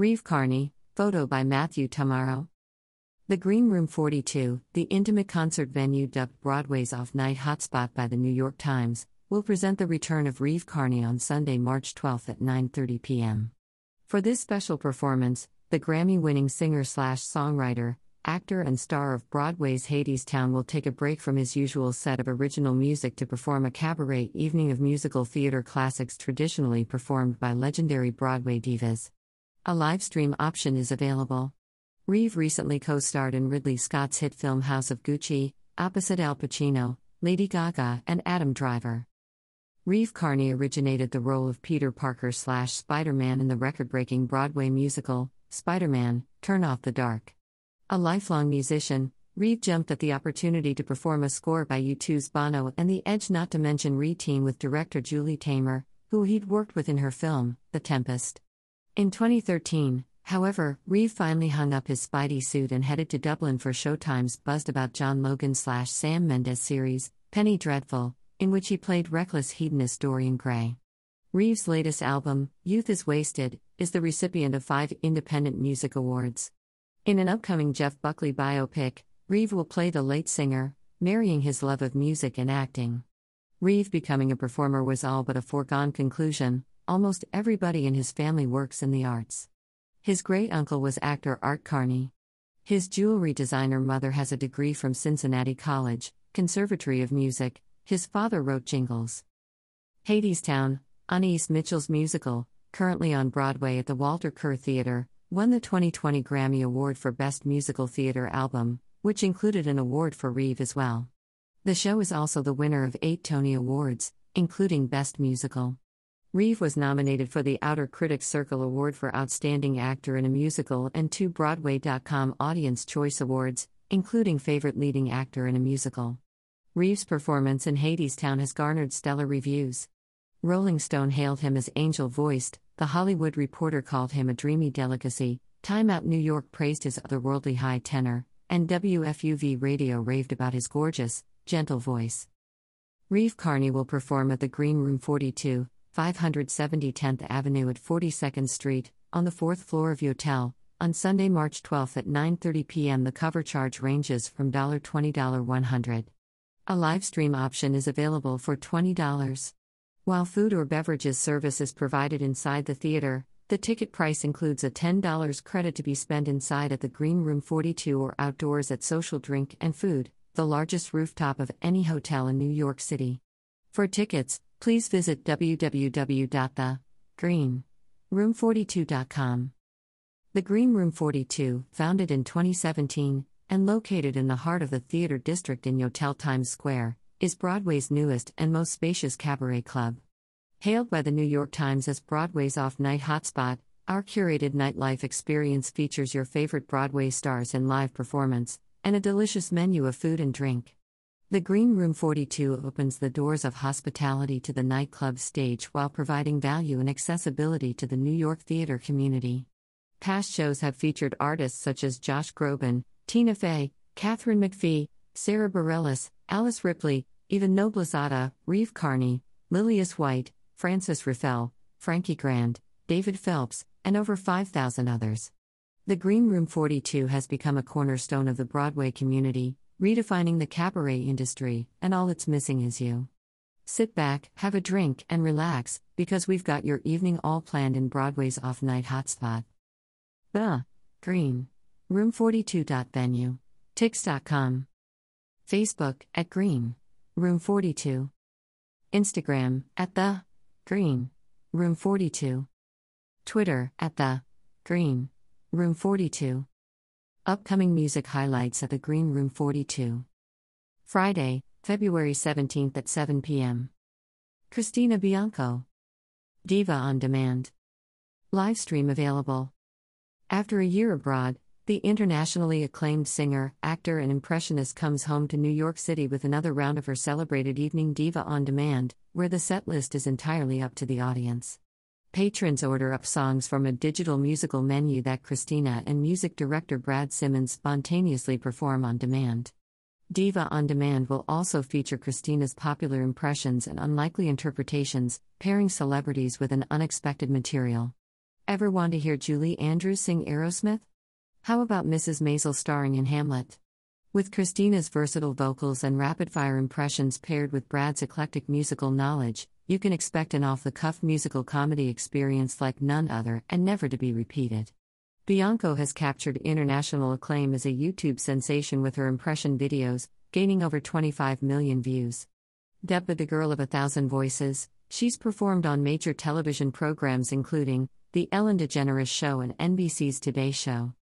Reeve Carney, photo by Matthew Tamaro. The Green Room 42, the intimate concert venue dubbed Broadway's off night hotspot by the New York Times, will present the return of Reeve Carney on Sunday, March 12 at 9:30 p.m. For this special performance, the Grammy-winning singer/slash songwriter, actor and star of Broadway's Hadestown will take a break from his usual set of original music to perform a cabaret evening of musical theater classics traditionally performed by legendary Broadway divas. A live stream option is available. Reeve recently co starred in Ridley Scott's hit film House of Gucci, opposite Al Pacino, Lady Gaga, and Adam Driver. Reeve Carney originated the role of Peter Parker slash Spider Man in the record breaking Broadway musical, Spider Man Turn Off the Dark. A lifelong musician, Reeve jumped at the opportunity to perform a score by U2's Bono and The Edge, not to mention re team with director Julie Taymor, who he'd worked with in her film, The Tempest. In 2013, however, Reeve finally hung up his Spidey suit and headed to Dublin for Showtime's buzzed about John Logan slash Sam Mendes series, Penny Dreadful, in which he played reckless hedonist Dorian Gray. Reeve's latest album, Youth is Wasted, is the recipient of five Independent Music Awards. In an upcoming Jeff Buckley biopic, Reeve will play the late singer, marrying his love of music and acting. Reeve becoming a performer was all but a foregone conclusion, almost everybody in his family works in the arts. His great uncle was actor Art Carney. His jewelry designer mother has a degree from Cincinnati College, Conservatory of Music, his father wrote jingles. Hadestown, Anais Mitchell's musical, currently on Broadway at the Walter Kerr Theater, won the 2020 Grammy Award for Best Musical Theater Album, which included an award for Reeve as well. The show is also the winner of eight Tony Awards, including Best Musical. Reeve was nominated for the Outer Critics Circle Award for Outstanding Actor in a Musical and two Broadway.com Audience Choice Awards, including Favorite Leading Actor in a Musical. Reeve's performance in Hadestown has garnered stellar reviews. Rolling Stone hailed him as angel voiced, The Hollywood Reporter called him a dreamy delicacy, Time Out New York praised his otherworldly high tenor, and WFUV Radio raved about his gorgeous, gentle voice. Reeve Carney will perform at the Green Room 42, 570 10th Avenue at 42nd Street, on the fourth floor of Yotel, on Sunday, March 12 at 9:30 p.m. The cover charge ranges from $20 $100. A live stream option is available for $20. While food or beverages service is provided inside the theater, the ticket price includes a $10 credit to be spent inside at the Green Room 42 or outdoors at Social Drink and Food, the largest rooftop of any hotel in New York City. For tickets, please visit www.thegreenroom42.com. The Green Room 42, founded in 2017, and located in the heart of the theater district in Yotel Times Square, is Broadway's newest and most spacious cabaret club. Hailed by the New York Times as Broadway's off night hotspot, our curated nightlife experience features your favorite Broadway stars in live performance, and a delicious menu of food and drink. The Green Room 42 opens the doors of hospitality to the nightclub stage while providing value and accessibility to the New York theater community. Past shows have featured artists such as Josh Groban, Tina Fey, Katharine McPhee, Sara Bareilles, Alice Ripley, Eva Noblezada, Reeve Carney, Lillias White, Frances Ruffelle, Frankie Grande, David Phelps, and over 5,000 others. The Green Room 42 has become a cornerstone of the Broadway community, redefining the cabaret industry, and all it's missing is you. Sit back, have a drink, and relax, because we've got your evening all planned in Broadway's off night hotspot. The Green Room 42. Venue. Tix.com. Facebook at Green. Room 42. Instagram at The Green. Room 42. Twitter at The Green. Room 42. Upcoming music highlights at the Green Room 42. Friday, February 17th at 7 p.m. Christina Bianco. Diva on Demand. Live stream available. After a year abroad, the internationally acclaimed singer, actor, and impressionist comes home to New York City with another round of her celebrated evening Diva on Demand, where the set list is entirely up to the audience. Patrons order up songs from a digital musical menu that Christina and music director Brad Simmons spontaneously perform on demand. Diva on Demand will also feature Christina's popular impressions and unlikely interpretations, pairing celebrities with an unexpected material. Ever want to hear Julie Andrews sing Aerosmith? How about Mrs. Maisel starring in Hamlet? With Christina's versatile vocals and rapid fire impressions paired with Brad's eclectic musical knowledge, you can expect an off the cuff musical comedy experience like none other and never to be repeated. Bianco has captured international acclaim as a YouTube sensation with her impression videos, gaining over 25 million views. Deborah, the girl of a thousand voices, she's performed on major television programs including The Ellen DeGeneres Show and NBC's Today Show.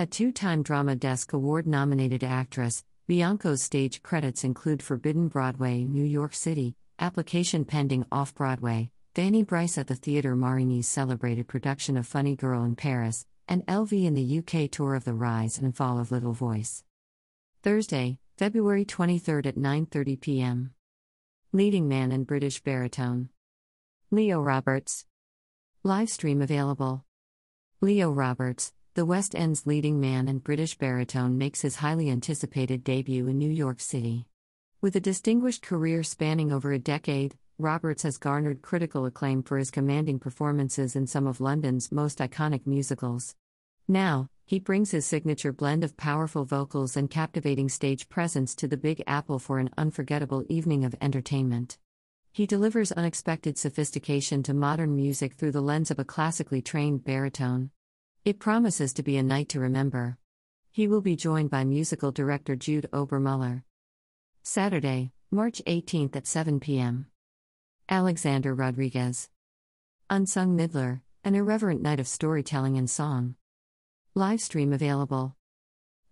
A two time Drama Desk Award nominated actress, Bianco's stage credits include Forbidden Broadway, New York City, application pending off Broadway, Fanny Brice at the Theatre Marigny's celebrated production of Funny Girl in Paris, and LV in the UK tour of The Rise and Fall of Little Voice. Thursday, February 23 at 9:30 p.m. Leading man and British baritone. Leo Roberts. Live stream available. Leo Roberts, the West End's leading man and British baritone makes his highly anticipated debut in New York City. With a distinguished career spanning over a decade, Roberts has garnered critical acclaim for his commanding performances in some of London's most iconic musicals. Now, he brings his signature blend of powerful vocals and captivating stage presence to the Big Apple for an unforgettable evening of entertainment. He delivers unexpected sophistication to modern music through the lens of a classically trained baritone. It promises to be a night to remember. He will be joined by musical director Jude Obermuller. Saturday, March 18th at 7 p.m. Alexander Rodriguez. Unsung Midler, an irreverent night of storytelling and song. Live stream available.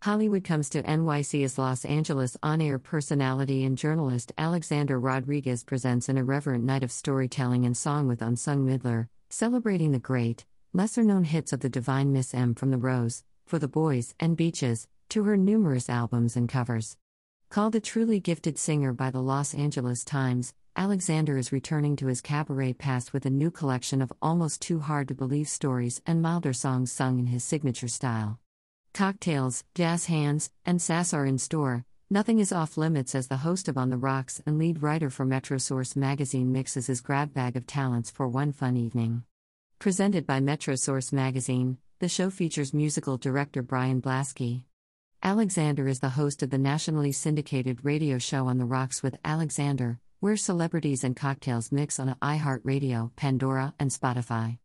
Hollywood comes to NYC as Los Angeles on air personality and journalist Alexander Rodriguez presents an irreverent night of storytelling and song with Unsung Midler, celebrating the great, lesser known hits of the divine Miss M from The Rose, For the Boys, and Beaches, to her numerous albums and covers. Called a truly gifted singer by the Los Angeles Times, Alexander is returning to his cabaret past with a new collection of almost too hard to believe stories and Midler songs sung in his signature style. Cocktails, jazz hands, and sass are in store. Nothing is off limits as the host of On the Rocks and lead writer for Metrosource magazine mixes his grab bag of talents for one fun evening. Presented by Metrosource magazine, the show features musical director Brian Blasky. Alexander is the host of the nationally syndicated radio show On the Rocks with Alexander, where celebrities and cocktails mix on iHeartRadio, Pandora, and Spotify.